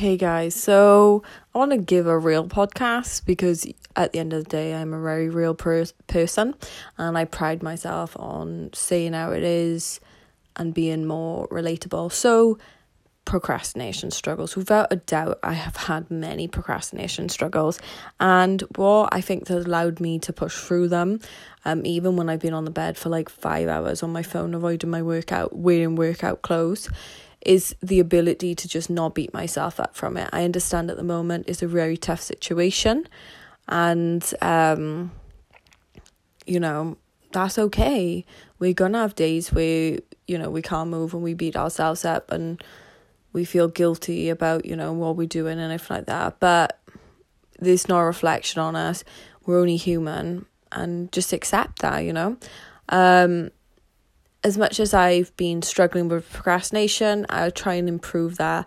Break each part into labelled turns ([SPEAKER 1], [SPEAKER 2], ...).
[SPEAKER 1] Hey guys, so I want to give a real podcast because at the end of the day, I'm a very real per- person and I pride myself on saying how it is and being more relatable. So, procrastination struggles. Without a doubt, I have had many procrastination struggles, and what I think has allowed me to push through them, um, even when I've been on the bed for like five hours on my phone, avoiding my workout, wearing workout clothes is the ability to just not beat myself up from it. I understand at the moment is a very tough situation and um you know, that's okay. We're gonna have days where, you know, we can't move and we beat ourselves up and we feel guilty about, you know, what we're doing and everything like that. But there's no reflection on us. We're only human and just accept that, you know. Um as much as I've been struggling with procrastination, I try and improve that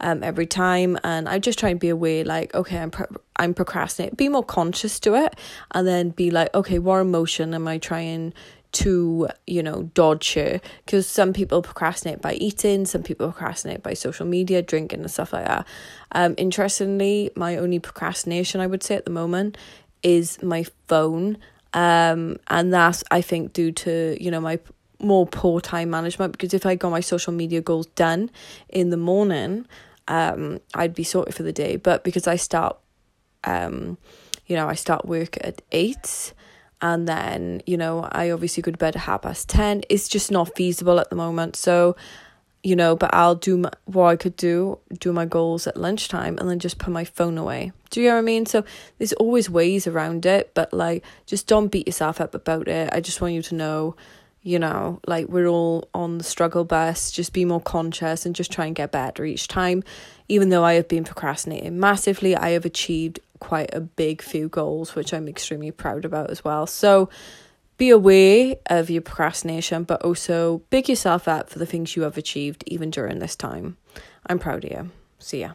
[SPEAKER 1] um every time. And I just try and be aware like okay I'm pro- I'm procrastinating. Be more conscious to it and then be like okay what emotion am I trying to you know dodge here? Because some people procrastinate by eating some people procrastinate by social media drinking and stuff like that. Um interestingly my only procrastination I would say at the moment is my phone. Um and that's I think due to you know my more poor time management because if I got my social media goals done in the morning, um, I'd be sorted for the day. But because I start, um, you know, I start work at eight, and then you know I obviously go to bed at half past ten. It's just not feasible at the moment. So, you know, but I'll do my, what I could do, do my goals at lunchtime, and then just put my phone away. Do you know what I mean? So there's always ways around it, but like, just don't beat yourself up about it. I just want you to know you know, like we're all on the struggle bus, just be more conscious and just try and get better each time. Even though I have been procrastinating massively, I have achieved quite a big few goals, which I'm extremely proud about as well. So be aware of your procrastination, but also big yourself up for the things you have achieved even during this time. I'm proud of you. See ya.